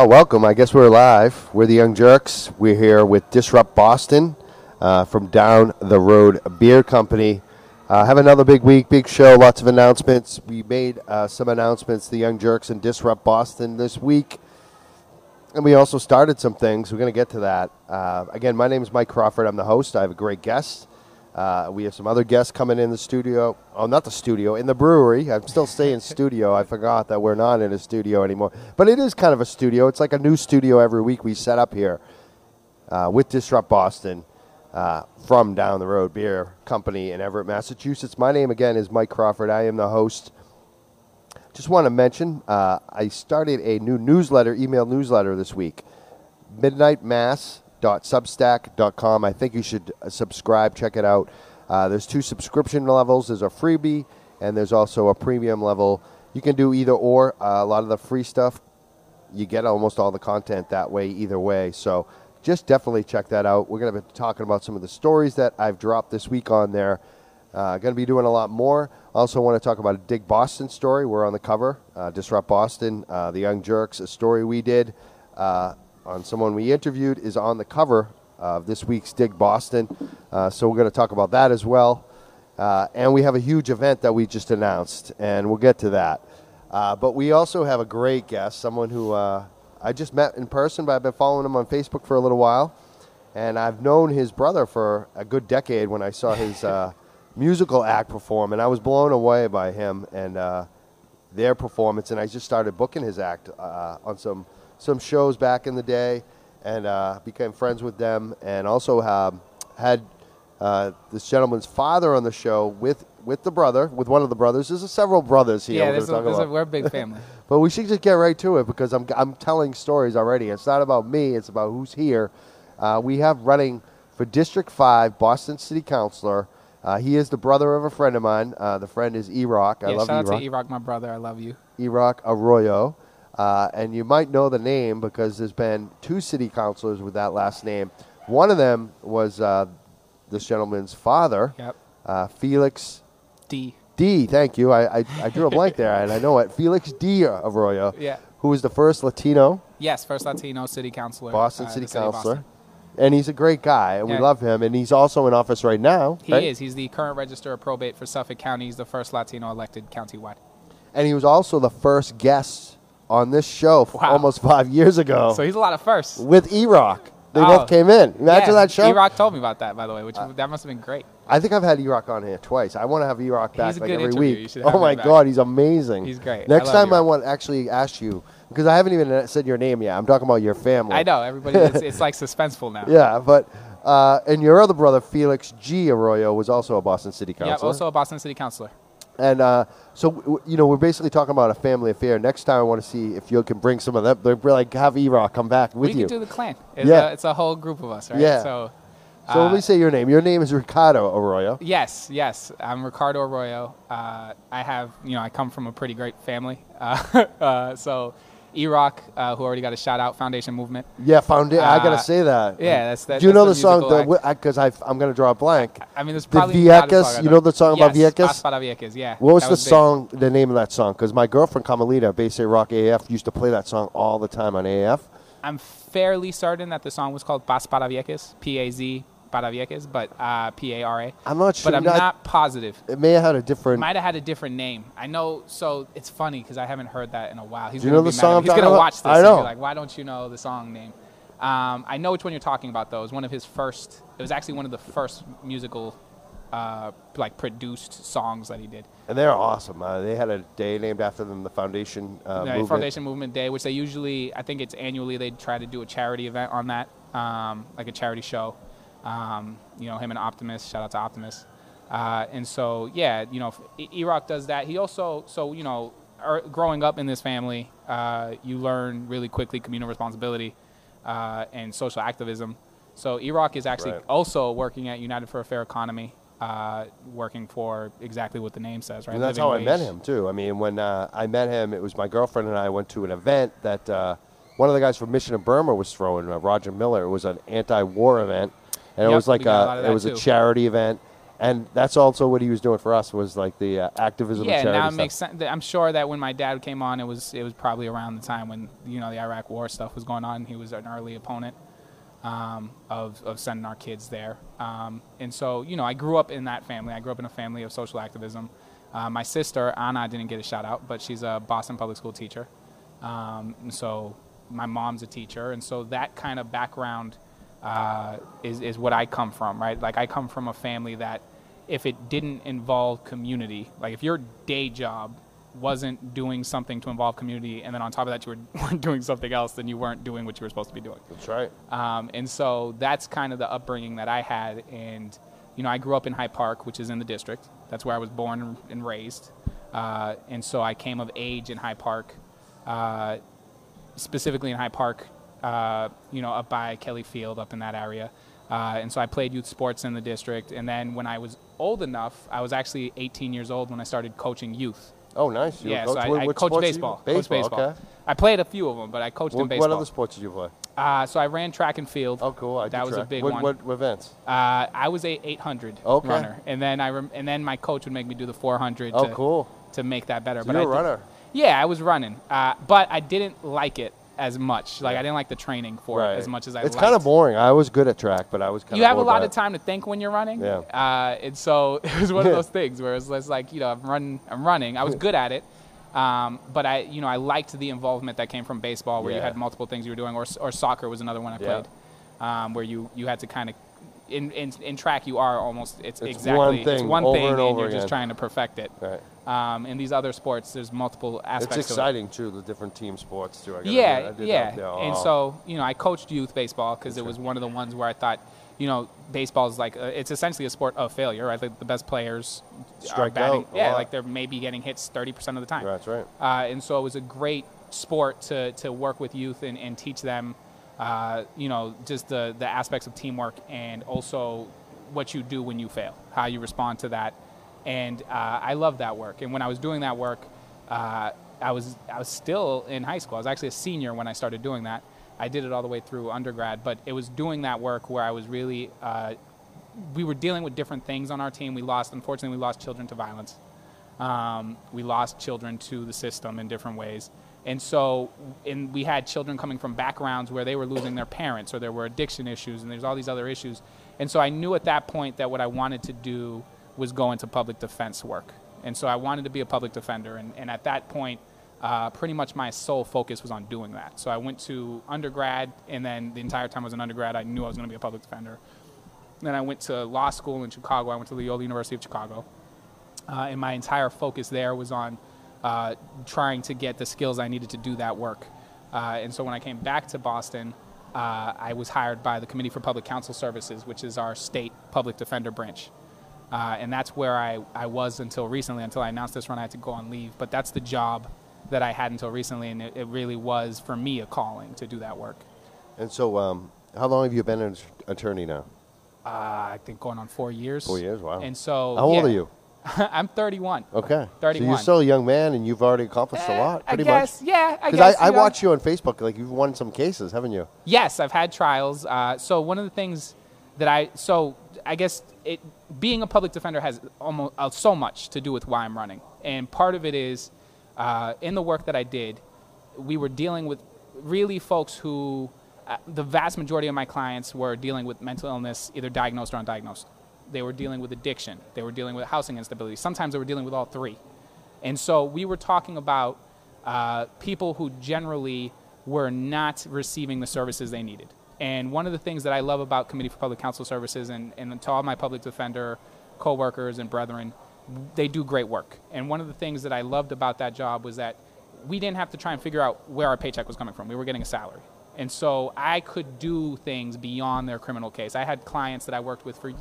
Wow, welcome. I guess we're live. We're the Young Jurks. We're here with Disrupt Boston uh, from Down the Road Beer Company. Uh, have another big week, big show, lots of announcements. We made uh, some announcements, the Young Jurks and Disrupt Boston this week. And we also started some things. We're going to get to that. Uh, again, my name is Mike Crawford. I'm the host. I have a great guest. Uh, we have some other guests coming in the studio. Oh, not the studio, in the brewery. I'm still saying studio. I forgot that we're not in a studio anymore. But it is kind of a studio. It's like a new studio every week we set up here uh, with Disrupt Boston uh, from Down the Road Beer Company in Everett, Massachusetts. My name again is Mike Crawford. I am the host. Just want to mention uh, I started a new newsletter, email newsletter this week. Midnight Mass substack.com. I think you should uh, subscribe, check it out. Uh, there's two subscription levels. There's a freebie and there's also a premium level. You can do either or. Uh, a lot of the free stuff, you get almost all the content that way, either way. So just definitely check that out. We're going to be talking about some of the stories that I've dropped this week on there. Uh, going to be doing a lot more. Also, want to talk about a Dig Boston story. We're on the cover. Uh, Disrupt Boston, uh, the Young Jurks, a story we did. On someone we interviewed is on the cover of this week's Dig Boston. Uh, so we're going to talk about that as well. Uh, and we have a huge event that we just announced, and we'll get to that. Uh, but we also have a great guest, someone who uh, I just met in person, but I've been following him on Facebook for a little while. And I've known his brother for a good decade when I saw his uh, musical act perform, and I was blown away by him and uh, their performance. And I just started booking his act on some some shows back in the day and uh, became friends with them, and also um, had uh, this gentleman's father on the show with with the brother, with one of the brothers. There's several brothers here. Yeah, there's a, there's a, we're a big family. but we should just get right to it because I'm I'm telling stories already. It's not about me. It's about who's here. Uh, we have running for District Five, Boston City Councilor. Uh, he is the brother of a friend of mine. Uh, the friend is Eroc. I love shout Eroc. out to Eroc, my brother. I love you. Eroc Arroyo. Uh, and you might know the name because there's been two city councilors with that last name. One of them was uh, this gentleman's father, yep. uh, Felix D. D. Thank you. I, I, I drew a blank there, and I know it. Felix D. Arroyo. Yeah. Who was the first Latino? Yes, first Latino city councilor. Boston uh, city councilor. And he's a great guy, and yeah. we love him. And he's also in office right now. He right? is. He's the current register of probate for Suffolk County. He's the first Latino elected countywide. And he was also the first guest on this show wow. almost five years ago. So he's a lot of firsts. With Eroc. They oh. both came in. Imagine yeah. that show. Eroc told me about that, by the way, which uh, that must have been great. I think I've had Eroc on here twice. I want to have Eroc back he's like every week. Oh my god, he's amazing. He's great. Next I time. I want to actually ask you because I haven't even said your name yet. I'm talking about your family. I know everybody. it's, it's like suspenseful now. Yeah, but uh, and your other brother Felix G. Arroyo was also a Boston City Councilor. Yeah, also a Boston City Councilor. And uh, so, you know, we're basically talking about a family affair. Next time, I want to see if you can bring some of them. They're like, have Eroc come back with we you. We can do the clan. It's yeah. A, it's a whole group of us, right? Yeah. So, so uh, let me say your name. Your name is Ricardo Arroyo. Yes, yes. I'm Ricardo Arroyo. Uh, I have, you know, I come from a pretty great family. Uh, so Eroc, uh, who already got a shout out, Foundation Movement. Yeah, Foundation. I gotta say that. Yeah, that's that. Do you know the, song? Because I'm gonna draw a blank. I mean, there's probably the Vieques. You know the song yes, about Vieques? Para Vieques, yeah. What was the was song? The name of that song? Because my girlfriend Carmelita, Bay State Rock AF, used to play that song all the time on AF. I'm fairly certain that the song was called Paz para Vieques, P A Z para but uh, P A R A. I'm not sure. But I'm not, not, positive. It may have had a different. Might have had a different name. I know. So it's funny because I haven't heard that in a while. He's Do you gonna know be the mad song. I'm He's gonna watch this. I and know. be like, why don't you know the song name? Um, I know which one you're talking about though. It was one of his first. It was actually one of the first musical, uh, like produced songs that he did. And they're awesome. Uh, they had a day named after them, the Foundation uh, Yeah, movement. Foundation Movement Day, which they usually, I think it's annually, they try to do a charity event on that, um, like a charity show. Um, you know, him and Optimus, shout out to Optimus. Uh, and so, yeah, you know, E Rock does that. He also, so, you know, er, growing up in this family, uh, you learn really quickly communal responsibility uh, and social activism. So E Rock is actually Right. also working at United for a Fair Economy, uh, working for exactly what the name says, right? And that's Living how I met him too. I mean, when uh, I met him, it was my girlfriend and I went to an event that uh, one of the guys from Mission of Burma was throwing, uh, Roger Miller. It was an anti-war event, and it was like a a, it was a charity event. And that's also what he was doing for us was like the uh, activism. yeah, now it makes sense. I'm sure that when my dad came on, it was it was probably around the time when you know the Iraq War stuff was going on. He was an early opponent um, of of sending our kids there, um, and so you know I grew up in that family. I grew up in a family of social activism. Uh, my sister Anna didn't get a shout out, but she's a Boston public school teacher, um, and so my mom's a teacher, and so that kind of background uh, is is what I come from, right? Like I come from a family that if it didn't involve community, like if your day job wasn't doing something to involve community, and then on top of that you were, weren't doing something else, then you weren't doing what you were supposed to be doing. That's right. Um, and so that's kind of the upbringing that I had. And, you know, I grew up in Hyde Park, which is in the district. That's where I was born and raised. Uh, and so I came of age in Hyde Park, uh, specifically in Hyde Park, you know, up by Kelly Field, up in that area. Uh, and so I played youth sports in the district. And then when I was old enough, I was actually 18 years old when I started coaching youth. Oh, nice. You yeah, coach- so I, what- I coached baseball. Baseball. Coached baseball. Okay. I played a few of them, but I coached in baseball. what other sports did you play? Uh, so I ran track and field. Oh, cool. I did that was a big what, one. What, what events? Uh, I was a 800 Okay. runner, and then I rem- and then my coach would make me do the 400 Oh, to, cool. to make that better. So but you're I a did- runner. yeah, I was running, uh, but I didn't like it as much. Like I didn't like the training for Right. it as much as I. It's liked. kind of boring. I was good at track, but I was kind of You have a lot of time to think when you're running. Yeah. Uh, and so it was one of those things where it's like you know I'm running, I'm running. I was good at it. Um, but I, you know, I liked the involvement that came from baseball, where you had multiple things you were doing, or, or soccer was another one I Yeah. played, um, where you, you had to kind of, in, in, in track you are almost it's, It's exactly one it's one thing and over you're again. just trying to perfect it. Right. Um, in these other sports, there's multiple aspects. It's to it. exciting too. The different team sports too. I Yeah. I yeah. And Oh. so, you know, I coached youth baseball because it was one of the ones where I thought, you know, baseball is like, uh, it's essentially a sport of failure, right? Like the best players Strike batting. out Yeah, like they're maybe getting hits 30% of the time. That's right. Uh, and so it was a great sport to, to work with youth and, and teach them, uh, you know, just the, the aspects of teamwork and also what you do when you fail, how you respond to that. And uh, I love that work. And when I was doing that work, uh, I was I was still in high school. I was actually a senior when I started doing that. I did it all the way through undergrad, but it was doing that work where I was really uh, we were dealing with different things on our team. We lost, unfortunately, we lost children to violence. Um, we lost children to the system in different ways. And so and we had children coming from backgrounds where they were losing their parents or there were addiction issues and there's all these other issues. And so I knew at that point that what I wanted to do was go into public defense work. And so I wanted to be a public defender. And, and at that point, uh, pretty much my sole focus was on doing that. So I went to undergrad, and then the entire time I was an undergrad, I knew I was going to be a public defender. Then I went to law school in Chicago. I went to Loyola University of Chicago. Uh, and my entire focus there was on uh, trying to get the skills I needed to do that work. Uh, and so when I came back to Boston, uh, I was hired by the Committee for Public Counsel Services, which is our state public defender branch. Uh, and that's where I, I was until recently, until I announced this run, I had to go on leave. But that's the job that I had until recently, and it, it really was, for me, a calling to do that work. And so, um, how long have you been an attorney now? Uh, I think going on four years. Four years. Wow. And so. how old yeah. are you? I'm 31. Okay. 31. So you're still a young man, and you've already accomplished a Eh, lot. I Pretty guess, much. yeah, I guess. I, I you know. watch you on Facebook. Like you've won some cases, haven't you? Yes, I've had trials. Uh, so one of the things that I so I guess it being a public defender has almost uh, so much to do with why I'm running, and part of it is uh, in the work that I did, we were dealing with really folks who uh, the vast majority of my clients were dealing with mental illness, either diagnosed or undiagnosed. They were dealing with addiction. They were dealing with housing instability. Sometimes they were dealing with all three. And so we were talking about uh, people who generally were not receiving the services they needed. And one of the things that I love about Committee for Public Counsel Services and, and to all my public defender coworkers and brethren, they do great work. And one of the things that I loved about that job was that we didn't have to try and figure out where our paycheck was coming from. We were getting a salary. And so I could do things beyond their criminal case. I had clients that I worked with for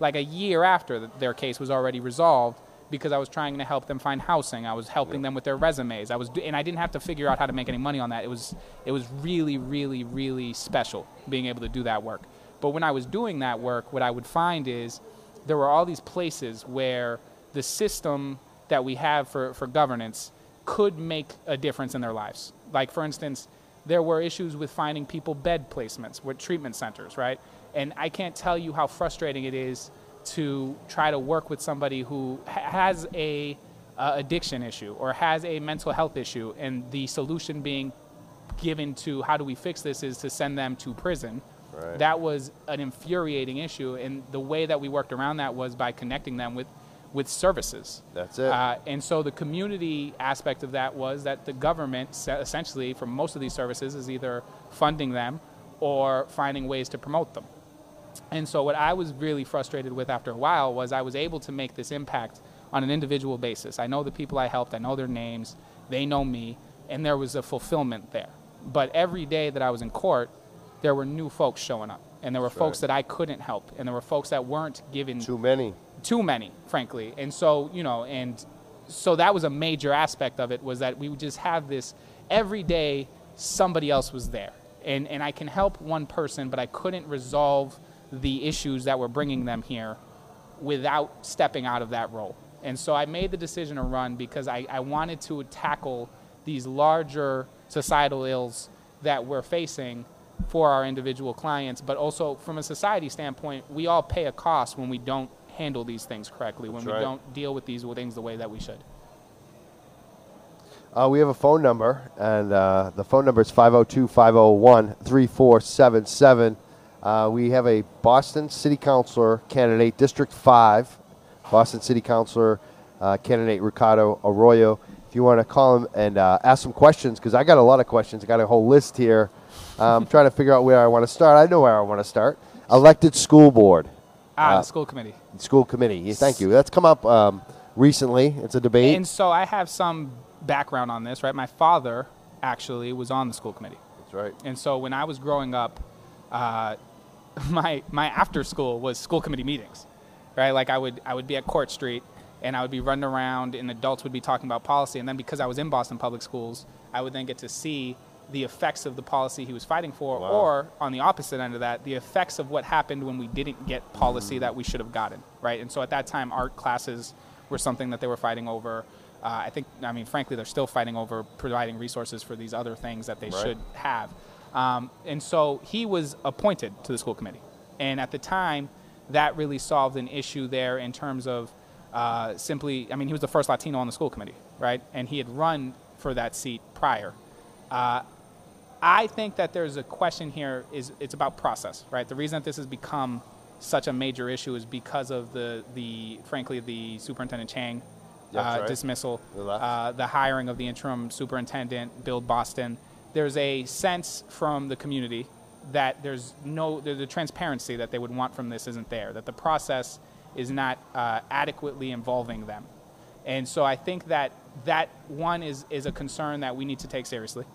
like a year after their case was already resolved because I was trying to help them find housing. I was helping them with their resumes. I was, do- and I didn't have to figure out how to make any money on that. It was, it was really, really, really special being able to do that work. But when I was doing that work, what I would find is there were all these places where the system that we have for, for governance could make a difference in their lives. Like, for instance, there were issues with finding people bed placements with treatment centers, right? And I can't tell you how frustrating it is to try to work with somebody who has a uh, addiction issue or has a mental health issue, and the solution being given to how do we fix this is to send them to prison. Right. That was an infuriating issue, and the way that we worked around that was by connecting them with, with services. That's it. Uh, and so the community aspect of that was that the government, essentially, for most of these services, is either funding them or finding ways to promote them. And so what I was really frustrated with after a while was I was able to make this impact on an individual basis. I know the people I helped, I know their names, they know me, and there was a fulfillment there. But every day that I was in court, there were new folks showing up. And there were folks right. that I couldn't help, and there were folks that weren't given Too many. too many, frankly. And so, you know, and so that was a major aspect of it was that we would just have this every day somebody else was there. And, and I can help one person, but I couldn't resolve the issues that were bringing them here without stepping out of that role. And so I made the decision to run because I, I wanted to tackle these larger societal ills that we're facing for our individual clients, but also from a society standpoint, we all pay a cost when we don't handle these things correctly, when That's we right. don't deal with these things the way that we should. Uh, we have a phone number, and uh, the phone number is 502 501 3477. Uh, We have a Boston City Councilor candidate, District 5, Boston City Councilor uh, candidate Ricardo Arroyo. If you want to call him and uh, ask some questions, because I got a lot of questions, I got a whole list here. I'm trying to figure out where I want to start. I know where I want to start. Elected school board, Ah, Uh, the school committee. school committee. Thank you. That's come up um, recently. It's a debate. And so I have some background on this, right? My father actually was on the school committee. That's right. And so when I was growing up, uh, my my after school was school committee meetings, right? Like I would I would be at Court Street and I would be running around and adults would be talking about policy. And then because I was in Boston Public Schools, I would then get to see the effects of the policy he was fighting for, Wow. or on the opposite end of that, the effects of what happened when we didn't get policy that we should have gotten, right? And so at that time, art classes were something that they were fighting over. Uh, I think, I mean, frankly, they're still fighting over providing resources for these other things that they Right. should have. Um, and so he was appointed to the school committee. And at the time, that really solved an issue there in terms of uh, simply, I mean, he was the first Latino on the school committee, right? And he had run for that seat prior. Uh, I think that there's a question here is it's about process, right? The reason that this has become such a major issue is because of the, the frankly, the Superintendent Chang uh, right. dismissal, The uh, the hiring of the interim superintendent, Bill Boston. There's a sense from the community that there's no, a transparency that they would want from this isn't there, that the process is not uh, adequately involving them. And so I think that that one is, is a concern that we need to take seriously.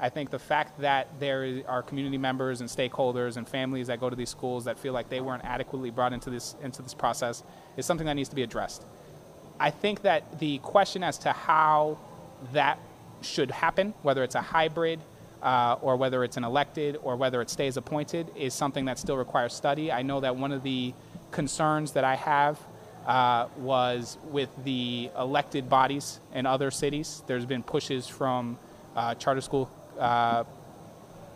I think the fact that there are community members and stakeholders and families that go to these schools that feel like they weren't adequately brought into this, into this process is something that needs to be addressed. I think that the question as to how that should happen, whether it's a hybrid uh, or whether it's an elected or whether it stays appointed, is something that still requires study. I know that one of the concerns that I have uh, was with the elected bodies in other cities. There's been pushes from uh, charter school uh,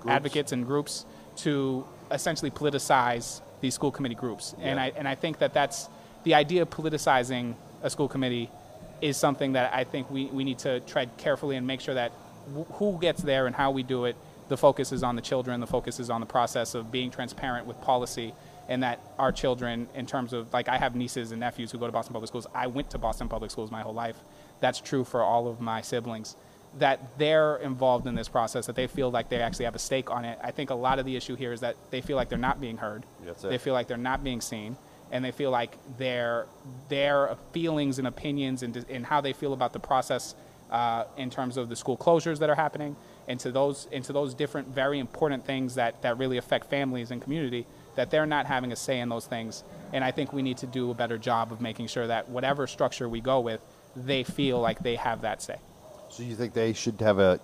advocates and groups to essentially politicize these school committee groups. And, I, and I think that that's the idea of politicizing a school committee is something that I think we, we need to tread carefully and make sure that wh- who gets there and how we do it, the focus is on the children, the focus is on the process of being transparent with policy, and that our children, in terms of, like, I have nieces and nephews who go to Boston Public Schools. I went to Boston Public Schools my whole life. That's true for all of my siblings. That they're involved in this process, that they feel like they actually have a stake on it. I think a lot of the issue here is that they feel like they're not being heard. They feel like they're not being seen, and they feel like their their feelings and opinions and, and how they feel about the process uh, in terms of the school closures that are happening, and to those into those different very important things that that really affect families and community, that they're not having a say in those things. And I think we need to do a better job of making sure that whatever structure we go with, they feel like they have that say. So you think they should have a,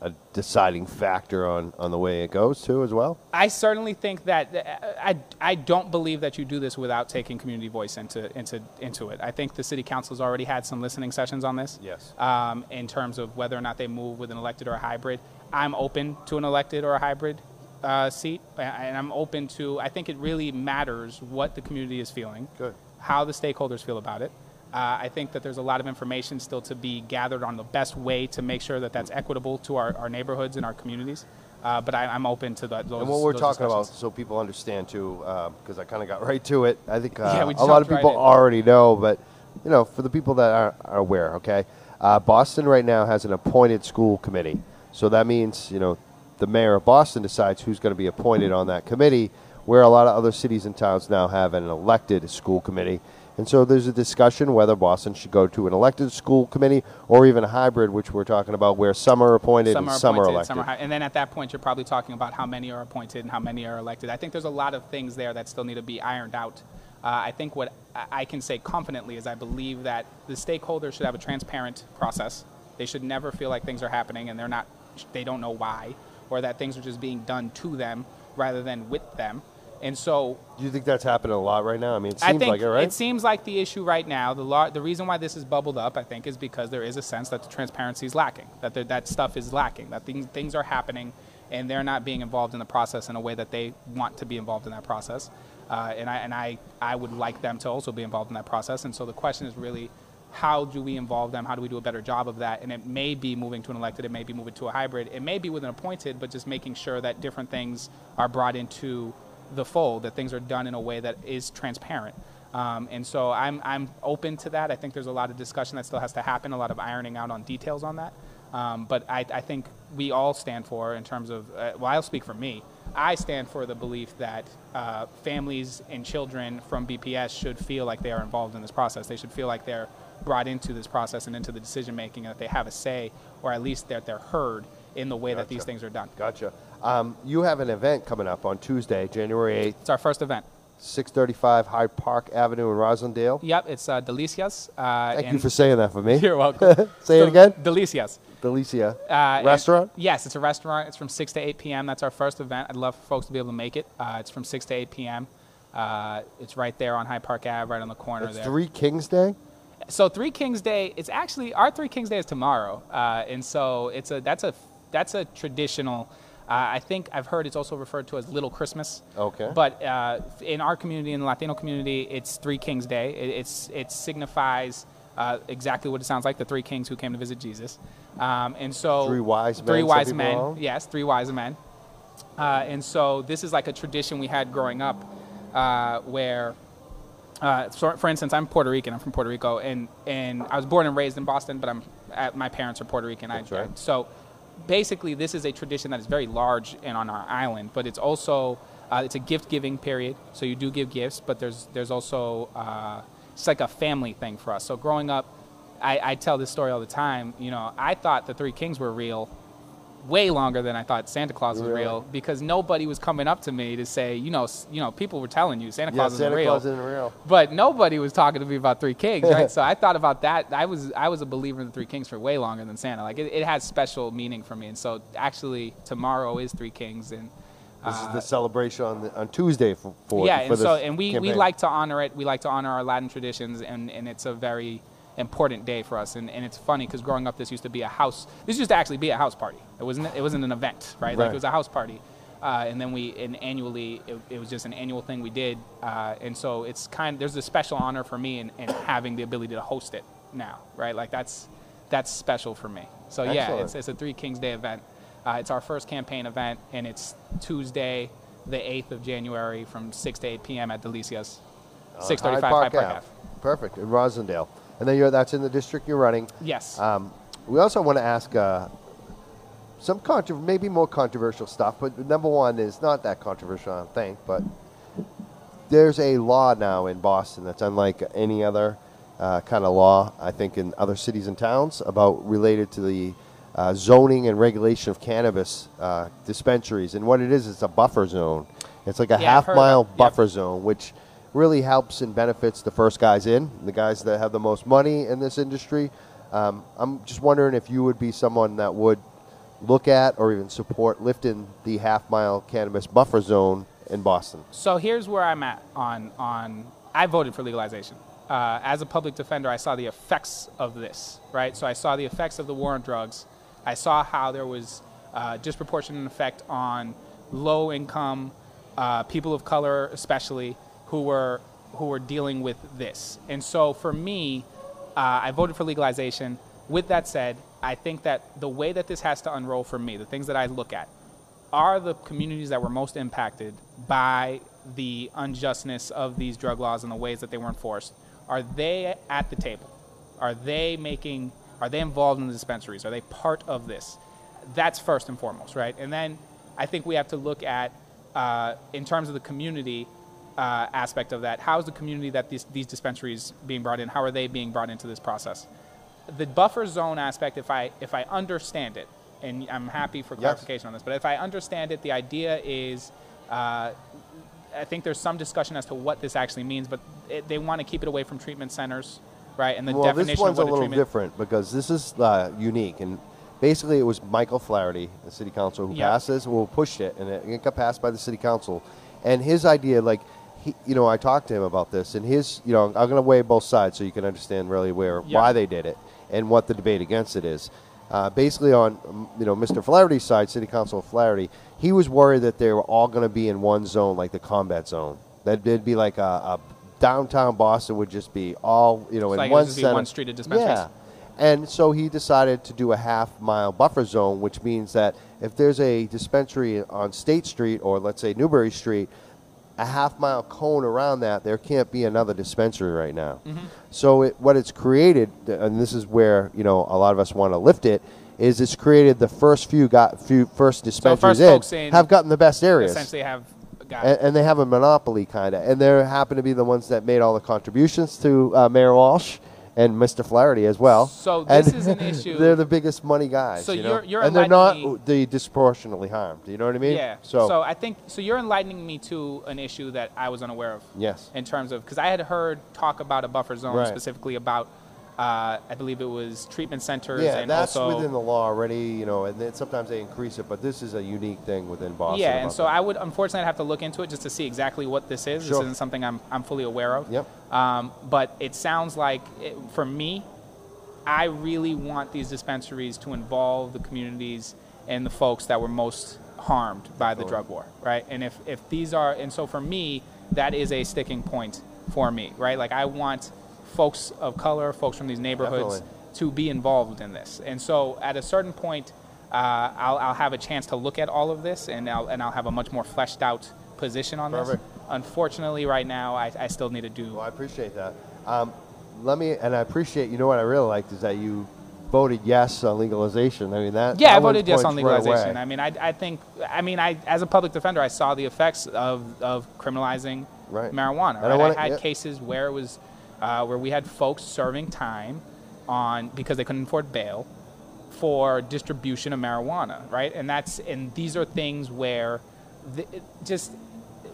a deciding factor on, on the way it goes too as well? I certainly think that uh, I, I don't believe that you do this without taking community voice into, into, into it. I think the city council's already had some listening sessions on this. Yes. Um, in terms of whether or not they move with an elected or a hybrid. I'm open to an elected or a hybrid uh, seat, and I'm open to. I think it really matters what the community is feeling, Good. how the stakeholders feel about it. Uh, I think that there's a lot of information still to be gathered on the best way to make sure that that's equitable to our, our neighborhoods and our communities. Uh, but I, I'm open to that. Those, And what we're talking about, so people understand too, because I kind of got right to it. I think uh, Yeah, a lot of right people in. already know, but you know, for the people that are, are aware, okay, uh, Boston right now has an appointed school committee. So that means you know, the mayor of Boston decides who's going to be appointed on that committee. Where a lot of other cities and towns now have an elected school committee. And so there's a discussion whether Boston should go to an elected school committee or even a hybrid, which we're talking about, where some are appointed some and are some are elected. some are hi- and then at that point, you're probably talking about how many are appointed and how many are elected. I think there's a lot of things there that still need to be ironed out. Uh, I think what I I can say confidently is I believe that the stakeholders should have a transparent process. They should never feel like things are happening and they're not, they don't know why, or that things are just being done to them rather than with them. And so Do you think that's happening a lot right now? I mean, it I seems think like it, right? It seems like the issue right now. The the reason why this is bubbled up, I think, is because there is a sense that the transparency is lacking, that there, that stuff is lacking, that things things are happening, and they're not being involved in the process in a way that they want to be involved in that process. Uh, and I and I I would like them to also be involved in that process. And so the question is really, how do we involve them? How do we do a better job of that? And it may be moving to an elected, it may be moving to a hybrid, it may be with an appointed, but just making sure that different things are brought into the fold, that things are done in a way that is transparent. Um, and so I'm, I'm open to that. I think there's a lot of discussion that still has to happen, a lot of ironing out on details on that. Um, but I, I think we all stand for, in terms of, uh, well, I'll speak for me. I stand for the belief that uh, families and children from BPS should feel like they are involved in this process. They should feel like they're brought into this process and into the decision making, and that they have a say, or at least that they're heard in the way that these things are done. Gotcha. Um, you have an event coming up on Tuesday, January 8th, It's our first event. 635 Hyde Park Avenue in Roslindale. Yep, it's uh, Delicias. Uh, Thank you for saying that for me. You're welcome. Say it again. Delicias. Delicia. Uh, and- Restaurant? yes, it's a restaurant. It's from 6 to 8 p.m. That's our first event. I'd love for folks to be able to make it. Uh, it's from 6 to 8 p.m. Uh, it's right there on Hyde Park Ave, right on the corner It's there. Three Kings Day? So Three Kings Day, it's actually our Three Kings Day is tomorrow, uh, and so it's a that's a that's a traditional. Uh, I think I've heard it's also referred to as Little Christmas. Okay. But uh, in our community, in the Latino community, it's Three Kings Day. It, it's it signifies uh, exactly what it sounds like: the three kings who came to visit Jesus. Um, and so Three wise men, Three wise men. 'em? Yes, three wise men. Uh, and so this is like a tradition we had growing up, uh, where, uh, so for instance, I'm Puerto Rican. I'm from Puerto Rico, and and I was born and raised in Boston, but I'm my parents are Puerto Rican. That's I, right. So basically, this is a tradition that is very large and on our island, but it's also uh, it's a gift giving period. So you do give gifts, but there's there's also uh, it's like a family thing for us. So growing up, I, I tell this story all the time. You know, I thought the three kings were real way longer than I thought Santa Claus was Really? real because nobody was coming up to me to say, you know, you know, people were telling you Santa Yeah, Claus isn't Santa real, Claus isn't real. but nobody was talking to me about Three Kings, right? so I thought about that. I was I was a believer in the Three Kings for way longer than Santa. Like it, it has special meaning for me, and so actually tomorrow is Three Kings, and This uh, is the celebration on, the, on Tuesday for, for yeah, for and so and we, we like to honor it. We like to honor our Latin traditions, and, and it's a very important day for us. And, and it's funny because growing up, this used to be a house. This used to actually be a house party. It wasn't it wasn't an event, right? Like it was a house party. Uh, and then we, and annually, it, it was just an annual thing we did. Uh, and so it's kind. There's a special honor for me in, in having the ability to host it now, right? Like that's that's special for me. So yeah, it's, it's a Three Kings Day event. Uh, it's our first campaign event, and it's Tuesday, the 8th of January, from 6 to 8 p.m. at Delicias, 635 Hyde Park Park. Ave. Perfect, in Roslindale. And then you're, that's in the district you're running. Yes. Um, we also want to ask uh, some contro- maybe more controversial stuff, but number one is not that controversial, I don't think. But there's a law now in Boston that's unlike any other uh, kind of law, I think, in other cities and towns about related to the uh, zoning and regulation of cannabis uh, dispensaries. And what it is, it's a buffer zone. It's like a Yeah, half mile about- yep. buffer zone, which really helps and benefits the first guys in, the guys that have the most money in this industry. Um, I'm just wondering if you would be someone that would look at or even support lifting the half mile cannabis buffer zone in Boston. So here's where I'm at on on. I voted for legalization. Uh, as a public defender, I saw the effects of this. Right. So I saw the effects of the war on drugs. I saw how there was uh, disproportionate effect on low income, uh, people of color especially, who were who were dealing with this. And so for me, uh, I voted for legalization. With that said, I think that the way that this has to unroll for me, the things that I look at, are the communities that were most impacted by the unjustness of these drug laws and the ways that they were enforced. Are they at the table? Are they making? Are they involved in the dispensaries? Are they part of this? That's first and foremost, right? And then I think we have to look at, uh, in terms of the community uh, aspect of that, how is the community that these, these dispensaries being brought in? How are they being brought into this process? The buffer zone aspect, if I if I understand it, and I'm happy for Yes. clarification on this, but if I understand it, the idea is. Uh, I think there's some discussion as to what this actually means, but it, they want to keep it away from treatment centers, right? And the well, definition this one's of a little treatment different because this is uh, unique, and basically it was Michael Flaherty, the city council, who Yeah. passed this, well, pushed it, and it got passed by the city council. And his idea, like, he, you know, I talked to him about this, and his, you know, I'm going to weigh both sides so you can understand really where Yeah. why they did it and what the debate against it is. Uh, basically, on you know Mr. Flaherty's side, City Council Flaherty, he was worried that they were all going to be in one zone, like the combat zone. That it'd be like a, a downtown Boston would just be all you know It's in like one would just be center. one street of dispensaries. Yeah, and so he decided to do a half mile buffer zone, which means that if there's a dispensary on State Street or let's say Newbury Street, a half mile cone around that, there can't be another dispensary right now. Mm-hmm. So it, what it's created, and this is where you know a lot of us want to lift it, is it's created the first few got few first dispensaries so first in have gotten the best areas essentially have got and, and they have a monopoly kind of, and they happen to be the ones that made all the contributions to uh, Mayor Walsh and Mr. Flaherty as well. So And this is an issue- they're the biggest money guys. So you know? you're- you're and they're not enlightening the disproportionately harmed. You know what I mean? Yeah. So, I think so. You're enlightening me to an issue that I was unaware of. Yes. In terms of because I had heard talk about a buffer zone Right. specifically about, uh, I believe it was treatment centers yeah, and that's also within the law already. You know, and then sometimes they increase it, but this is a unique thing within Boston. yeah. And so that. I would unfortunately have to look into it just to see exactly what this is. Sure. This isn't something I'm I'm fully aware of. Yep. Um, but it sounds like it, for me, I really want these dispensaries to involve the communities and the folks that were most harmed by the drug war, right? And if, if these are, and so for me, that is a sticking point for me, right? Like I want folks of color, folks from these neighborhoods Definitely. to be involved in this. And so at a certain point, uh, I'll, I'll have a chance to look at all of this and I'll, and I'll have a much more fleshed out position on Perfect. this. Unfortunately, right now, I, I still need to do Well, I appreciate that. Um, let me, and I appreciate. You know what I really liked is that you voted yes on legalization. I mean that. Yeah, that I voted yes on points right legalization. I mean, I, I think, I mean, I as a public defender, I saw the effects of, of criminalizing Right. marijuana. I right? I, wanna- had yeah. cases where it was, uh, where we had folks serving time on because they couldn't afford bail for distribution of marijuana, right? And that's and these are things where, the, just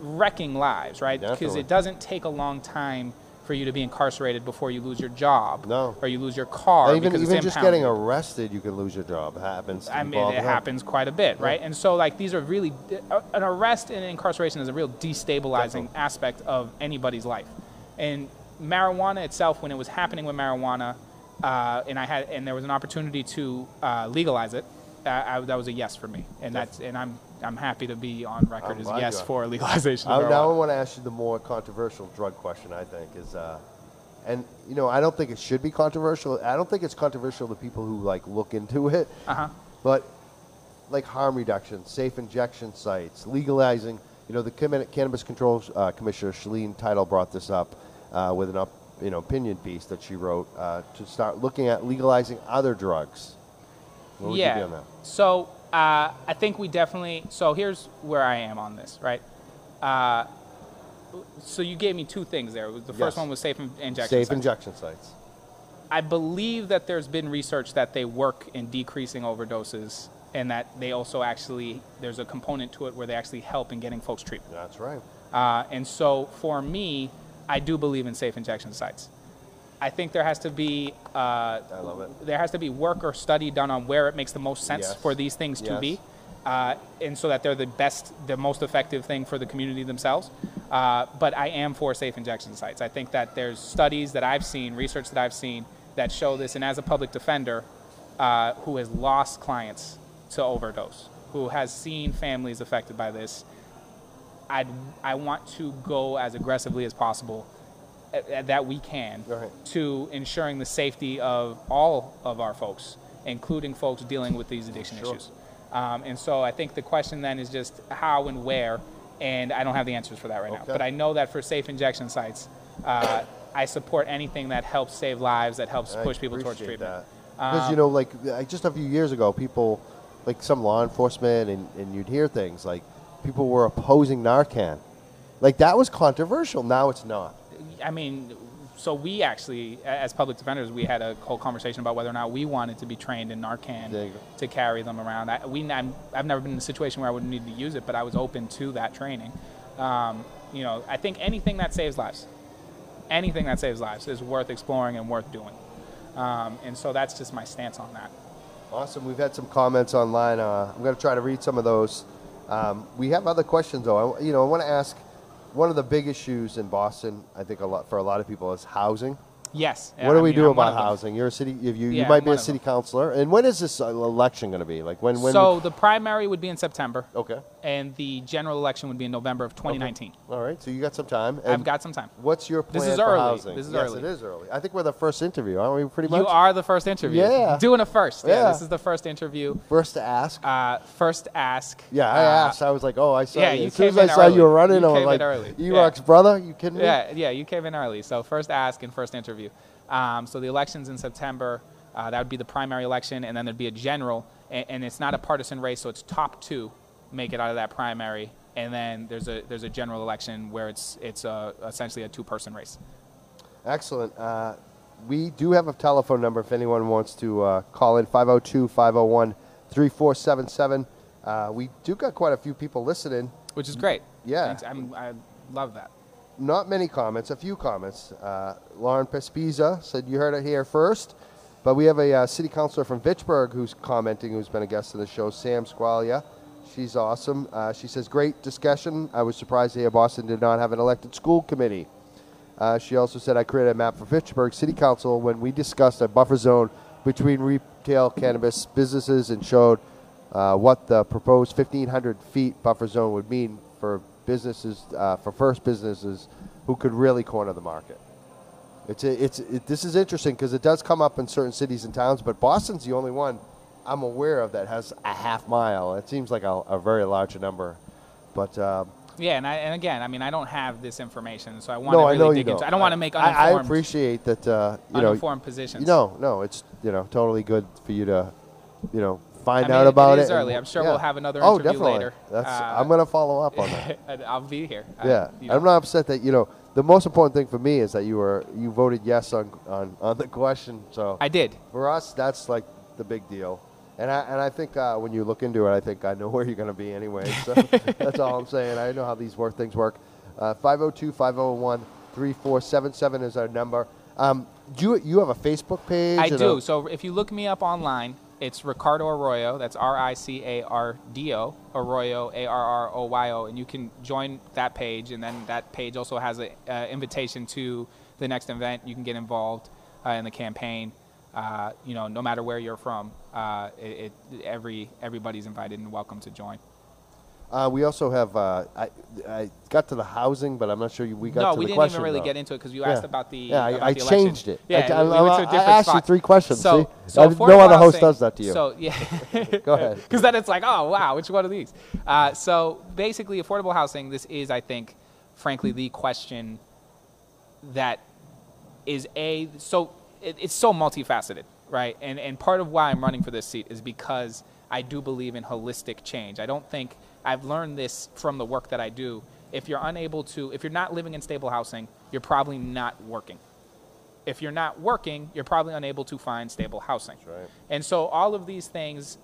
wrecking lives, right? Because it doesn't take a long time for you to be incarcerated before you lose your job, No. or you lose your car. even because even it's just getting arrested, you can lose your job. It happens. I mean, it happens quite a bit, right? And so, like, these are really an arrest and incarceration is a real destabilizing Definitely. aspect of anybody's life. And marijuana itself, when it was happening with marijuana, uh, and I had and there was an opportunity to uh, legalize it, uh, I, that was a yes for me, and that's and I'm I'm happy to be on record I'm as glad yes you are. for legalization. I, of now I want to ask you the more controversial drug question. I think is, uh, and you know, I don't think it should be controversial. I don't think it's controversial to people who like look into it. Uh-huh. But like harm reduction, safe injection sites, legalizing. You know, the Cannabis Control uh, Commissioner Shaleen Title brought this up uh, with an up, you know, opinion piece that she wrote uh, to start looking at legalizing other drugs. What would yeah. you do on that? So uh, I think we definitely. So here's where I am on this, right? Uh, so you gave me two things there. The first Yes. one was safe in- injection. Safe sites. injection sites. I believe that there's been research that they work in decreasing overdoses, and that they also actually there's a component to it where they actually help in getting folks treatment. That's right. Uh, and so for me, I do believe in safe injection sites. I think there has to be uh, I love it. there has to be work or study done on where it makes the most sense Yes. for these things to be, uh, and so that they're the best, the most effective thing for the community themselves. Uh, but I am for safe injection sites. I think that there's studies that I've seen, research that I've seen that show this, and as a public defender uh, who has lost clients to overdose, who has seen families affected by this, I'd, I want to go as aggressively as possible that we can Right. to ensuring the safety of all of our folks, including folks dealing with these addiction Sure. issues. Um, and so I think the question then is just how and where, and I don't have the answers for that right now. But I know that for safe injection sites, uh, I support anything that helps save lives, that helps I push people towards treatment. that. Because Um, you know, like just a few years ago, people, like some law enforcement, and, and you'd hear things like people were opposing Narcan, like that was controversial. Now it's not. I mean, so we actually, as public defenders, we had a whole conversation about whether or not we wanted to be trained in Narcan There you go. to carry them around. I, we, I'm, I've never been in a situation where I would need to use it, but I was open to that training. Um, you know, I think anything that saves lives, anything that saves lives is worth exploring and worth doing. Um, and so that's just my stance on that. Awesome. We've had some comments online. Uh, I'm going to try to read some of those. Um, we have other questions though. I, you know, I want to ask. One of the big issues in Boston, I think a lot for a lot of people, is housing. Yes. what do I we mean, do I'm about housing? You're a city. If you, you Yeah, might be a city councilor. And when is this uh, election going to be? Like when? when So the primary would be in September, okay. and the general election would be in November of 2019. All right. So you got some time. I've got some time. What's your plan This is for early. housing? This is yes, early. it is early. I think we're the first interview, aren't we? Pretty much. You are the first interview. Yeah. Doing a first. Yeah. Yeah. This is the first interview. first to ask. Uh, first ask. yeah, I uh, asked. I was like, oh, I saw yeah, you. you As soon as I saw you were running, You I was came in like, early. Rock's brother? You kidding me? Yeah, yeah, you came in early. So first ask and first interview. Um, so the election's in September. Uh, that would be the primary election, and then there'd be a general, and, and it's not a partisan race, so it's top two make it out of that primary, and then there's a there's a general election where it's it's uh essentially a two-person race. Excellent. Uh, we do have a telephone number if anyone wants to uh, call in 502 501 3477. Uh, We do got quite a few people listening. which is great. Yeah. Thanks. I'm, I love that. Not many comments, a few comments. Uh, Lauren Pespiza said, You heard it here first. But we have a uh, city councilor from Fitchburg who's commenting, who's been a guest of the show, Sam Squailia. She's awesome. Uh, she says, Great discussion. I was surprised to hear Boston did not have an elected school committee. Uh, she also said, I created a map for Fitchburg City Council when we discussed a buffer zone between retail cannabis businesses and showed uh, what the proposed 1,500 feet buffer zone would mean for businesses, uh, for first businesses who could really corner the market. It's a, it's it, this is interesting because it does come up in certain cities and towns, but Boston's the only one I'm aware of that has a half mile. It seems like a, a very large number, but um, Yeah, and I, and again, I mean, I don't have this information, so I want no, to I really know dig you don't. into. I don't want to make I, I appreciate that. Uh, you know, uninformed positions. no, no, it's you know totally good for you to, you know, find I mean, out it about it. is and- early. I'm sure yeah. we'll have another oh, interview definitely. later. That's Uh, I'm gonna follow up on that. I'll be here. I- Yeah, know. I'm not upset that you know. The most important thing for me is that you were you voted yes on on, on the question. So I did. for us, that's like the big deal. And I and I think uh, when you look into it, I think I know where you're going to be anyway. So that's all I'm saying. I know how these work things work. Uh, 502-501-3477 is our number. Um, do you you have a Facebook page? I do. a- So if you look me up online, it's Ricardo Arroyo. That's R I C A R D O Arroyo A R R O Y O, and you can join that page. And then that page also has an uh, invitation to the next event. You can get involved uh, in the campaign. Uh, you know, no matter where you're from, uh, it, it, every everybody's invited and welcome to join. Uh, we also have. Uh, I I got to the housing, but I'm not sure you, we got no, to we the question. No, we didn't even really though. get into it because you Yeah. asked about the Yeah, I- about I the changed it. Yeah, I- we, I- we went to a I asked you three questions, So, see? so I no other host does that to you. So yeah, Go ahead. Because then it's like, oh wow, which one of these? Uh, so basically, affordable housing. This is, I think, frankly, the question that is a so it, it's so multifaceted, right? And and part of why I'm running for this seat is because I do believe in holistic change. I don't think I've learned this from the work that I do. If you're unable to, if you're not living in stable housing, you're probably not working. If you're not working, you're probably unable to find stable housing. right. And so all of these things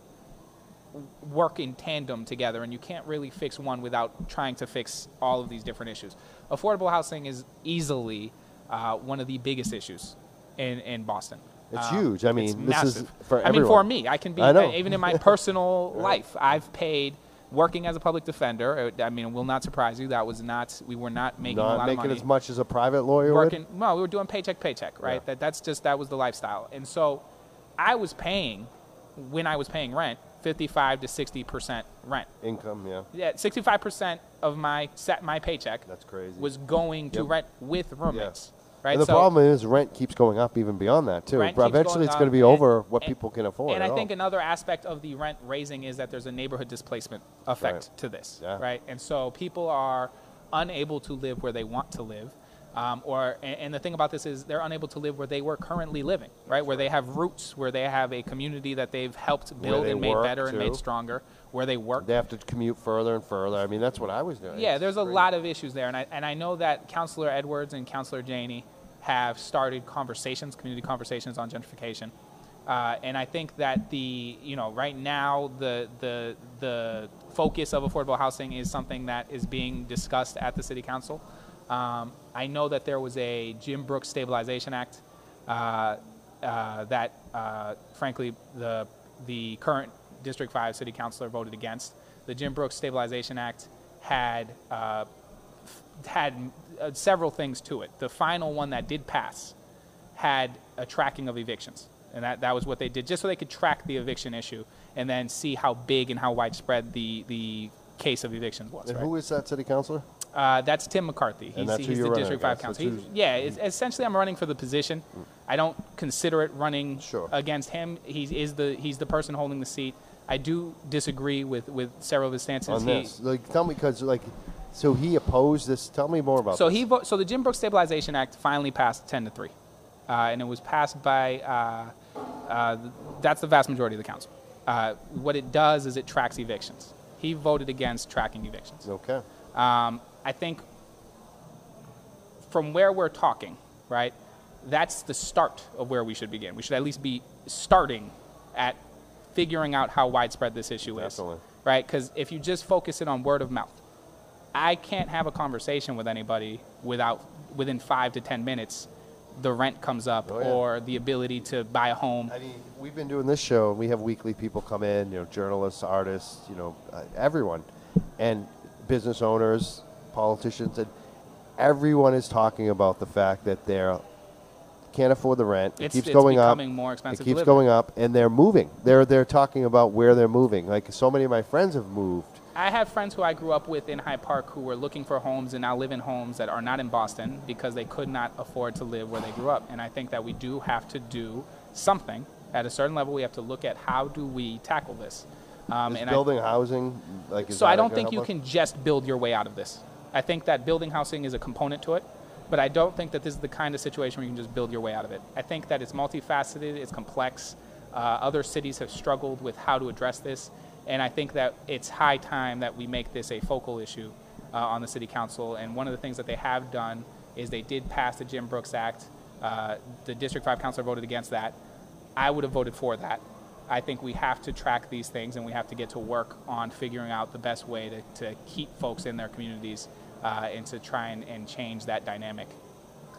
work in tandem together, and you can't really fix one without trying to fix all of these different issues. Affordable housing is easily uh, one of the biggest issues in, in Boston. It's Um, huge. I mean, this is massive. for I mean, for me, I can be I even in my personal Right. life. I've paid working as a public defender. uh, I mean, it will not surprise you. That was not. We were not making a lot making of money as much as a private lawyer working. Well, we were doing paycheck paycheck, right? Yeah. That that's just that was the lifestyle. And so, I was paying when I was paying rent 55 to 60 percent rent. Income, yeah. Yeah, 65 percent of my set my paycheck That's crazy. was going to Yep. rent with roommates. Right. and the So- problem is rent keeps going up even beyond that too. Rent keeps eventually, going it's going to up, be and- over what and- people can afford. And at I all. think another aspect of the rent raising is that there's a neighborhood displacement effect Right. to this, Yeah. right? And so people are unable to live where they want to live. Um, or and, and the thing about this is they're unable to live where they were currently living, right? Where they have roots, where they have a community that they've helped build they and made work, better and made stronger, where they work. they have to commute further and further. I mean, that's what I was doing. Yeah, It's there's a lot of issues there, and I and I know that Councillor Edwards and Councillor Janey have started conversations, community conversations on gentrification, uh, and I think that the you know right now the the the focus of affordable housing is something that is being discussed at the city council. Um, I know that there was a Jim Brooks Stabilization Act uh, uh, that, uh, frankly, the the current District Five City Councilor voted against. The Jim Brooks Stabilization Act had uh, f- had uh, several things to it. The final one that did pass had a tracking of evictions, and that, that was what they did, just so they could track the eviction issue and then see how big and how widespread the the case of evictions was. And right? who is that city councilor? Uh, that's Tim McCarthy. He's, he's the running District 5 council. He- yeah, essentially, I'm running for the position. I don't consider it running Sure. against him. He is the he's the person holding the seat. I do disagree with, with several of his stances. on He- this. Like, tell me, because like, so he opposed this. Tell me more about. so this. he vo- so the Jim Brooks Stabilization Act finally passed 10 to 3, uh, and it was passed by uh, uh, that's the vast majority of the council. Uh, what it does is it tracks evictions. He voted against tracking evictions. Okay. Um, I think from where we're talking, right, that's the start of where we should begin. We should at least be starting at figuring out how widespread this issue is, Definitely. right? Because if you just focus it on word of mouth, I can't have a conversation with anybody without within five to ten minutes, the rent comes up Oh, yeah. or the ability to buy a home. I mean, we've been doing this show, and we have weekly people come in, you know, journalists, artists, you know, uh, everyone, and business owners, politicians, and everyone is talking about the fact that they're can't afford the rent. It It's- keeps it's going up. becoming more expensive It keeps going up, and they're moving. They're they're talking about where they're moving. Like so many of my friends have moved. I have friends who I grew up with in Hyde Park who were looking for homes and now live in homes that are not in Boston because they could not afford to live where they grew up. And I think that we do have to do something at a certain level. We have to look at how do we tackle this. Um, Is and building housing like is so I don't think you us? can just build your way out of this. I think that building housing is a component to it, but I don't think that this is the kind of situation where you can just build your way out of it. I think that it's multifaceted, it's complex. Uh, other cities have struggled with how to address this, and I think that it's high time that we make this a focal issue uh, on the city council. And one of the things that they have done is they did pass the Jim Brooks Act. Uh, the District 5 council voted against that. I would have voted for that. I think we have to track these things and we have to get to work on figuring out the best way to, to keep folks in their communities uh, and to try and, and change that dynamic.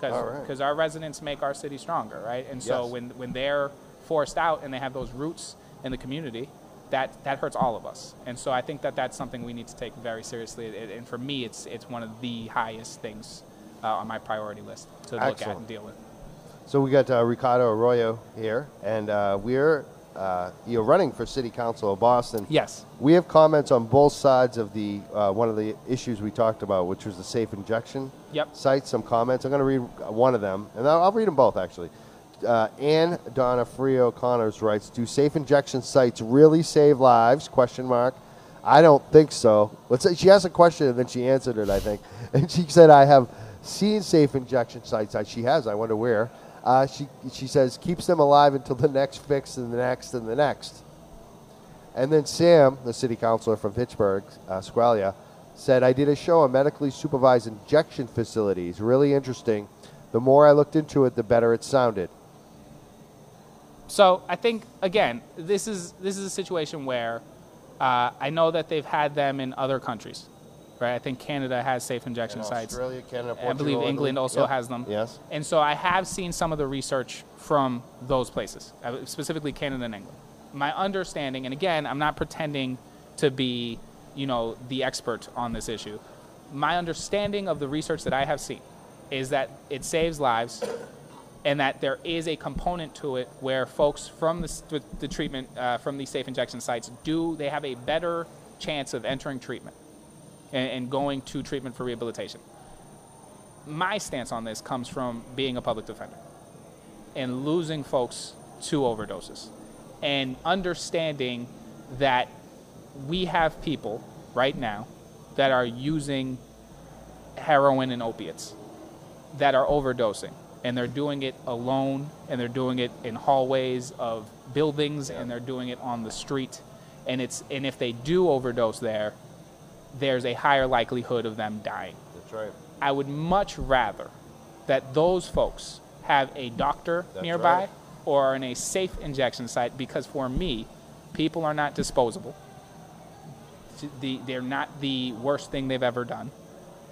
All right. Because our residents make our city stronger, right? And so Yes. when, when they're forced out and they have those roots in the community, that, that hurts all of us. And so I think that that's something we need to take very seriously. And- And for me, it's, it's one of the highest things uh, on my priority list to look at and deal with. So we got uh, Ricardo Arroyo here, and uh, we're uh, you're running for city council of Boston. Yes. We have comments on both sides of the uh, one of the issues we talked about, which was the safe injection Yep. sites. Some comments. I'm going to read one of them, and I'll, I'll read them both actually. Uh, Ann Donofrio Connors writes, "Do safe injection sites really save lives?" Question mark. I don't think so. Let's say she asked a question and then she answered it. I think, and she said, "I have seen safe injection sites." Uh, She has. I wonder where. Uh, she she says keeps them alive until the next fix and the next and the next. And then Sam, the city councilor from Pittsburgh, uh, Squailia, said, I did a show on medically supervised injection facilities. Really interesting. The more I looked into it, the better it sounded. So I think again, this is this is a situation where uh, I know that they've had them in other countries, right? I think Canada has safe injection sites. Australia, Canada, Portugal, I believe England also Yep. has them. Yes. And so I have seen some of the research from those places, uh, specifically Canada and England. My understanding, and again, I'm not pretending to be, you know, the expert on this issue. My understanding of the research that I have seen is that it saves lives and that there is a component to it where folks from the, the treatment uh, from these safe injection sites do they have a better chance of entering treatment and, and going to treatment for rehabilitation. My stance on this comes from being a public defender and losing folks to overdoses and understanding that we have people right now that are using heroin and opiates that are overdosing and they're doing it alone and they're doing it in hallways of buildings and they're doing it on the street and it's and if they do overdose there there's a higher likelihood of them dying That's right. I would much rather that those folks have a doctor That's nearby right. or are in a safe injection site because for me, people are not disposable. They're not the worst thing they've ever done.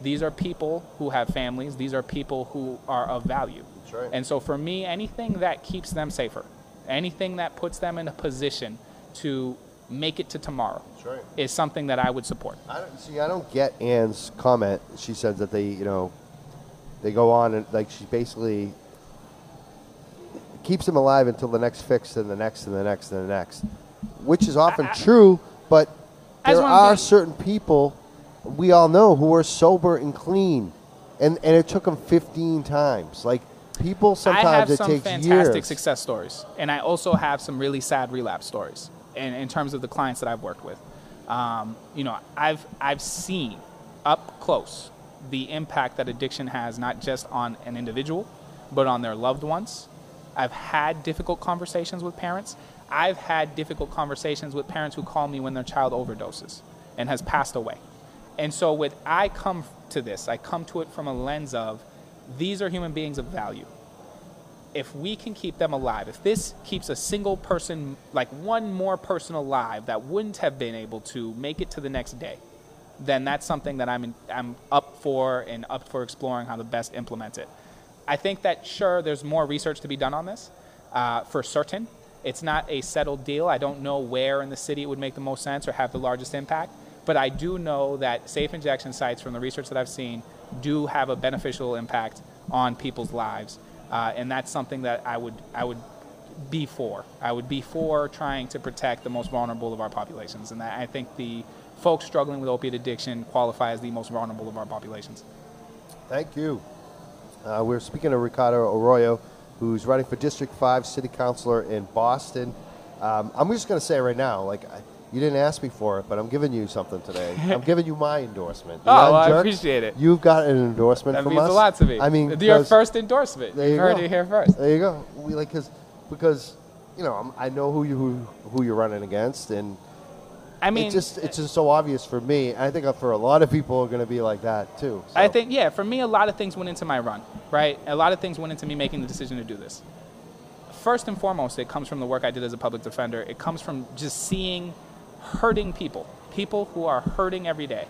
These are people who have families. These are people who are of value. That's right. And so for me, anything that keeps them safer, anything that puts them in a position to make it to tomorrow right. is something that I would support. I don't see. I don't get Anne's comment. She says that they, you know, they go on and like she basically keeps them alive until the next fix and the next and the next and the next, which is often true. But there are certain people we all know who are sober and clean, and and it took them 15 times. Like people sometimes I have it some takes fantastic years. success stories, and I also have some really sad relapse stories. In, in terms of the clients that I've worked with, um, you know, I've I've seen up close the impact that addiction has not just on an individual, but on their loved ones. I've had difficult conversations with parents. I've had difficult conversations with parents who call me when their child overdoses and has passed away. And so, with I come to this, I come to it from a lens of these are human beings of value. If we can keep them alive, if this keeps a single person, like one more person alive that wouldn't have been able to make it to the next day, then that's something that I'm, in, I'm up for and up for exploring how to best implement it. I think that sure, there's more research to be done on this, uh, for certain. It's not a settled deal. I don't know where in the city it would make the most sense or have the largest impact, but I do know that safe injection sites, from the research that I've seen, do have a beneficial impact on people's lives, uh, and that's something that I would I would be for. I would be for trying to protect the most vulnerable of our populations, and I think the folks struggling with opiate addiction qualify as the most vulnerable of our populations. Thank you. Uh, we're speaking to Ricardo Arroyo, who's running for District 5 City Councilor in Boston. Um, I'm just going to say right now, like, I, you didn't ask me for it, but I'm giving you something today. I'm giving you my endorsement. The Oh, well, I appreciate it. You've got an endorsement That from means a lot to me. I mean, your first endorsement. There you you heard go. it here first. There you go. We like because because you know I'm, I know who you who, who you're running against, and I mean, it's just it's uh, just so obvious for me. I think for a lot of people are going to be like that too. I think, yeah, for me, a lot of things went into my run, right? A lot of things went into me making the decision to do this. First and foremost, it comes from the work I did as a public defender. It comes from just seeing hurting people, people who are hurting every day,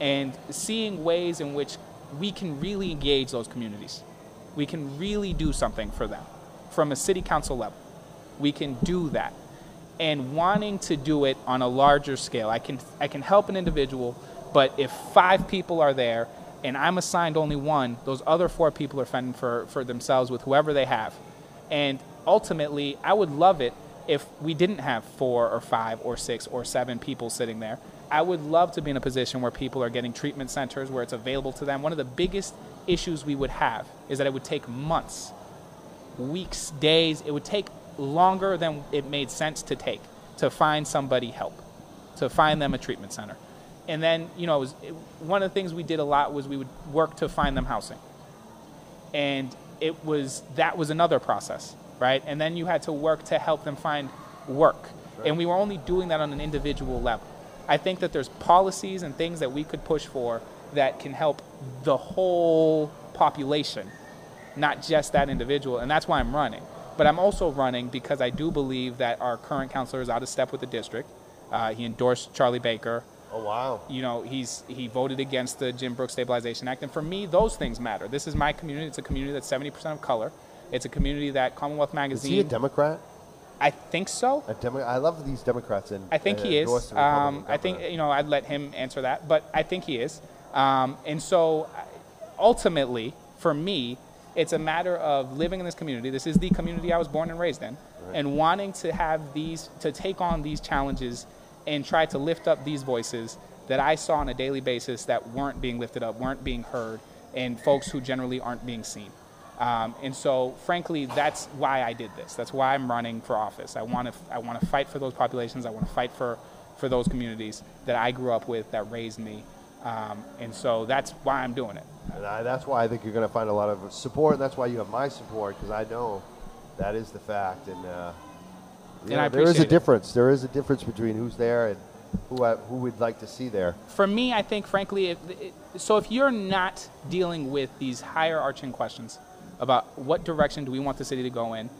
and seeing ways in which we can really engage those communities. We can really do something for them from a city council level. We can do that. And wanting to do it on a larger scale. I can I can help an individual, but if five people are there and I'm assigned only one, those other four people are fending for, for themselves with whoever they have. And ultimately, I would love it if we didn't have four or five or six or seven people sitting there. I would love to be in a position where people are getting treatment centers where it's available to them. One of the biggest issues we would have is that it would take months weeks, days. It would take longer than it made sense to take to find somebody help, to find them a treatment center. And then, you know, it was, it, one of the things we did a lot was we would work to find them housing. And it was, that was another process, right? And then you had to work to help them find work. And we were only doing that on an individual level. I think that there's policies and things that we could push for that can help the whole population not just that individual, and that's why I'm running. But I'm also running because I do believe that our current counselor is out of step with the district. Uh, he endorsed Charlie Baker. oh wow, You know, he's he voted against the Jim Brooks Stabilization Act, and for me, those things matter. This is my community. It's a community that's 70% of color. It's a community that Commonwealth Magazine. is he a Democrat? I think so. A Demo- I love these Democrats in. I think uh, he is. endorse the Republican Um, I think you know I'd let him answer that, but I think he is. Um, and so, ultimately, for me, It's a matter of living in this community. This is the community I was born and raised in, and wanting to have these, to take on these challenges and try to lift up these voices that I saw on a daily basis that weren't being lifted up, weren't being heard, and folks who generally aren't being seen. Um, and so, frankly, that's why I did this. That's why I'm running for office. I want to, I want to fight for those populations. I want to fight for, for those communities that I grew up with, that raised me. Um, and so that's why I'm doing it. And I, that's why I think you're going to find a lot of support, and that's why you have my support because I know that is the fact. And, uh, And know, there is a it. difference. There is a difference between who's there and who I, who we'd like to see there. For me, I think, frankly, if, so if you're not dealing with these higher arching questions about what direction do we want the city to go in,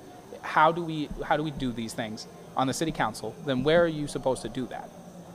how do we how do we do these things on the city council, then where are you supposed to do that?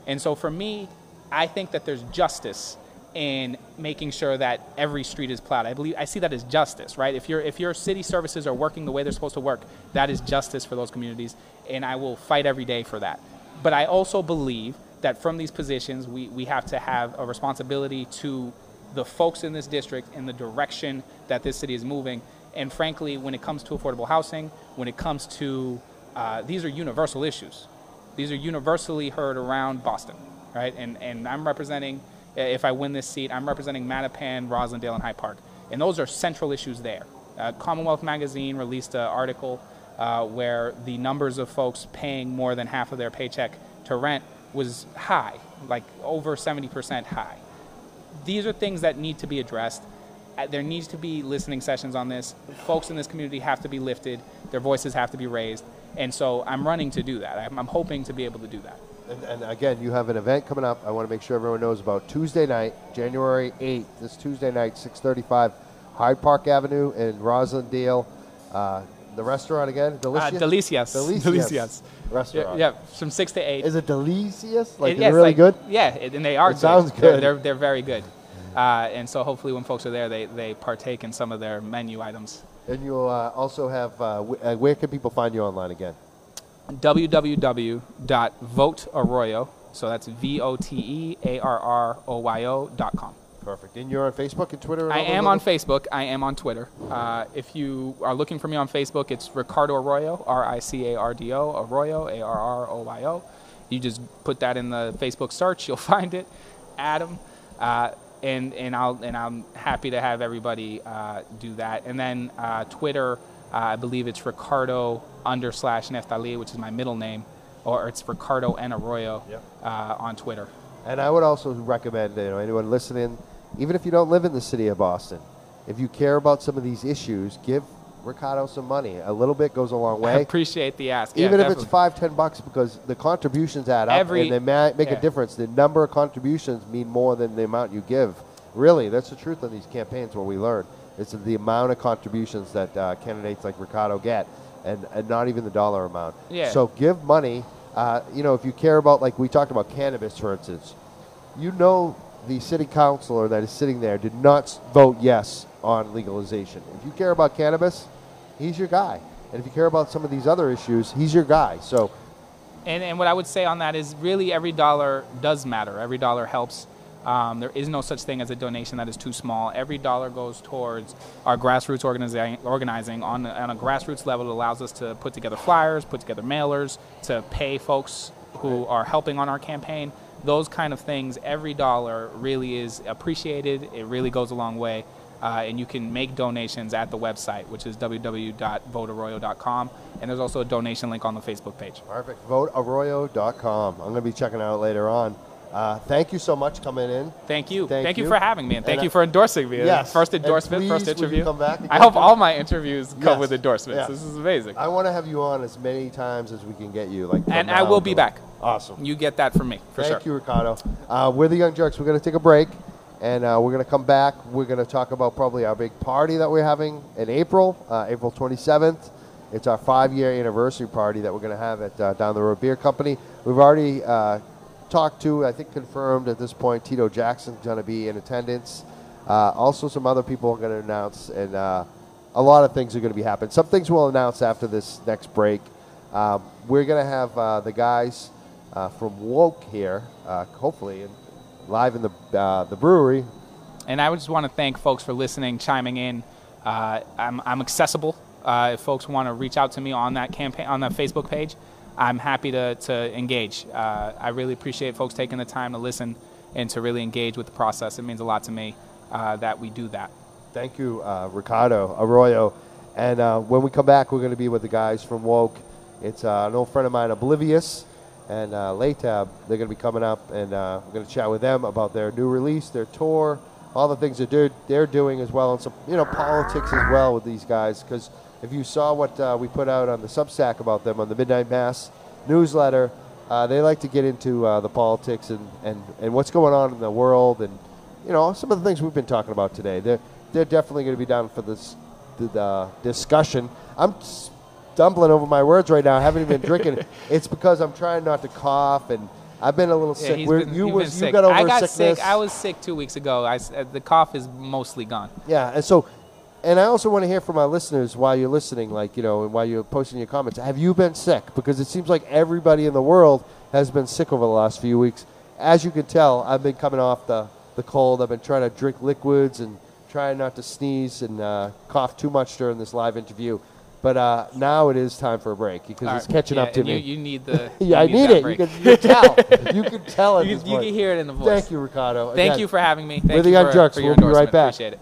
And so for me, I think that there's justice in making sure that every street is plowed. I believe I see that as justice, right? If your if your city services are working the way they're supposed to work, that is justice for those communities, and I will fight every day for that. But I also believe that from these positions, we, we have to have a responsibility to the folks in this district in the direction that this city is moving. And frankly, when it comes to affordable housing, when it comes to uh, these are universal issues. These are universally heard around Boston, right? And and I'm representing, if I win this seat, I'm representing Mattapan, Roslindale, and Hyde Park, and those are central issues there. Uh, Commonwealth Magazine released an article uh, where the numbers of folks paying more than half of their paycheck to rent was high, like over 70% high these are things that need to be addressed. Uh, There needs to be listening sessions on this. Folks in this community have to be lifted. Their voices have to be raised. And so I'm running to do that. I'm, I'm hoping to be able to do that. And, and again, you have an event coming up. I want to make sure everyone knows about Tuesday night, January 8th. This Tuesday night, 635 Hyde Park Avenue in Roslindale. Uh, the restaurant again, Uh, delicious. delicious. Delicious. Delicious. Yeah, Restaurant. yeah, from 6 to 8. Is it delicious? Like, It- is yeah, it it's really like- good? Yeah, and they are It sounds They're- good. They're, they're, very good. Uh, and so hopefully when folks are there, they, they partake in some of their menu items. And you'll uh, also have, uh, w- uh, where can people find you online again? www.votearroyo, so that's V O T E A R R O Y O dot com. Perfect. And you're on Facebook and Twitter? And I am on Facebook. I am on Twitter. Uh, if you are looking for me on Facebook, it's Ricardo Arroyo, R I C A R D O, Arroyo, A R R O Y O. You just put that in the Facebook search, you'll find it. Adam. Uh, and, and, I'll, and I'm happy to have everybody uh, do that. And then uh, Twitter, uh, I believe it's Ricardo under slash Neftali, which is my middle name, or it's Ricardo and Arroyo Yep. uh, on Twitter. And I would also recommend, you know, anyone listening, even if you don't live in the city of Boston, if you care about some of these issues, give Ricardo some money. A little bit goes a long way. I appreciate the ask. Yeah, even if it's five, ten bucks, because the contributions add up Every- and they ma- make yeah. a difference. The number of contributions mean more than the amount you give. Really, that's the truth on these campaigns. What we learn is the amount of contributions that uh, candidates like Ricardo get, and, and not even the dollar amount. Yeah. So give money. Uh, you know, if you care about, like we talked about cannabis, for instance, you know the city councilor that is sitting there did not vote yes on legalization. If you care about cannabis, he's your guy. And if you care about some of these other issues, he's your guy. So And, and what I would say on that is really every dollar does matter. Every dollar helps. Um, there is no such thing as a donation that is too small. Every dollar goes towards our grassroots organizing, organizing on, on a grassroots level. It allows us to put together flyers, put together mailers, to pay folks who are helping on our campaign. Those kind of things, every dollar really is appreciated. It really goes a long way. Uh, and you can make donations at the website, which is www.votearroyo.com. And there's also a donation link on the Facebook page. Perfect. VoteArroyo.com. I'm going to be checking out later on. Uh, thank you so much coming in. Thank you. Thank Thank, you. you. for having me, and thank And you for endorsing me. Yes. First endorsement, first interview. come back I hope all my interviews come Yes. with endorsements. Yes. This is amazing. I want to have you on as many times as we can get you. Like, and I will be back. Awesome. You get that from me, for Thank sure. you, Ricardo. Uh, we're the Young Jurks. We're going to take a break, and uh, we're going to come back. We're going to talk about probably our big party that we're having in April, uh, April 27th. It's our five-year anniversary party that we're going to have at uh, Down the Road Beer Company. We've already uh, talked to, I think, confirmed at this point. Tito Jackson's going to be in attendance. Uh, also, some other people are going to announce, and uh, a lot of things are going to be happening. Some things we'll announce after this next break. Um, we're going to have uh, the guys uh, from Woke here, uh, hopefully, and live in the uh, the brewery. And I just want to thank folks for listening, chiming in. I'm, I'm accessible. If folks want to reach out to me on that campaign on that Facebook page, I'm happy to, to engage. Uh, I really appreciate folks taking the time to listen and to really engage with the process. It means a lot to me uh, that we do that. Thank you, uh, Ricardo Arroyo. And uh, when we come back, we're going to be with the guys from Woke. It's uh, an old friend of mine, Oblivious, and uh, Latab. They're going to be coming up, and uh, we're going to chat with them about their new release, their tour, all the things that they're, they're doing as well, and some you know politics as well with these guys. Because if you saw what uh, we put out on the Substack about them on the Midnight Mass newsletter, uh, they like to get into uh, the politics and, and, and what's going on in the world, and you know some of the things we've been talking about today. They're they're definitely going to be down for this the, the discussion. I'm stumbling over my words right now. I haven't even been drinking. It's because I'm trying not to cough, and I've been a little Yeah, sick. been- you was been you got over I got sickness. sick. I was sick two weeks ago. I uh, the cough is mostly gone. Yeah, and so, and I also want to hear from our listeners while you're listening, like you know, and while you're posting your comments. Have you been sick? Because it seems like everybody in the world has been sick over the last few weeks. As you can tell, I've been coming off the the cold. I've been trying to drink liquids and trying not to sneeze and uh, cough too much during this live interview. But uh, now it is time for a break because All it's catching Yeah, up to me. You, you need the. yeah, I you need that it. You can, you can tell. you can tell at You can- you can hear it in the voice. Thank you, Ricardo. Thank Again, you for having me. Thank We're the you for, Jurks. for your We'll be right back. Appreciate it.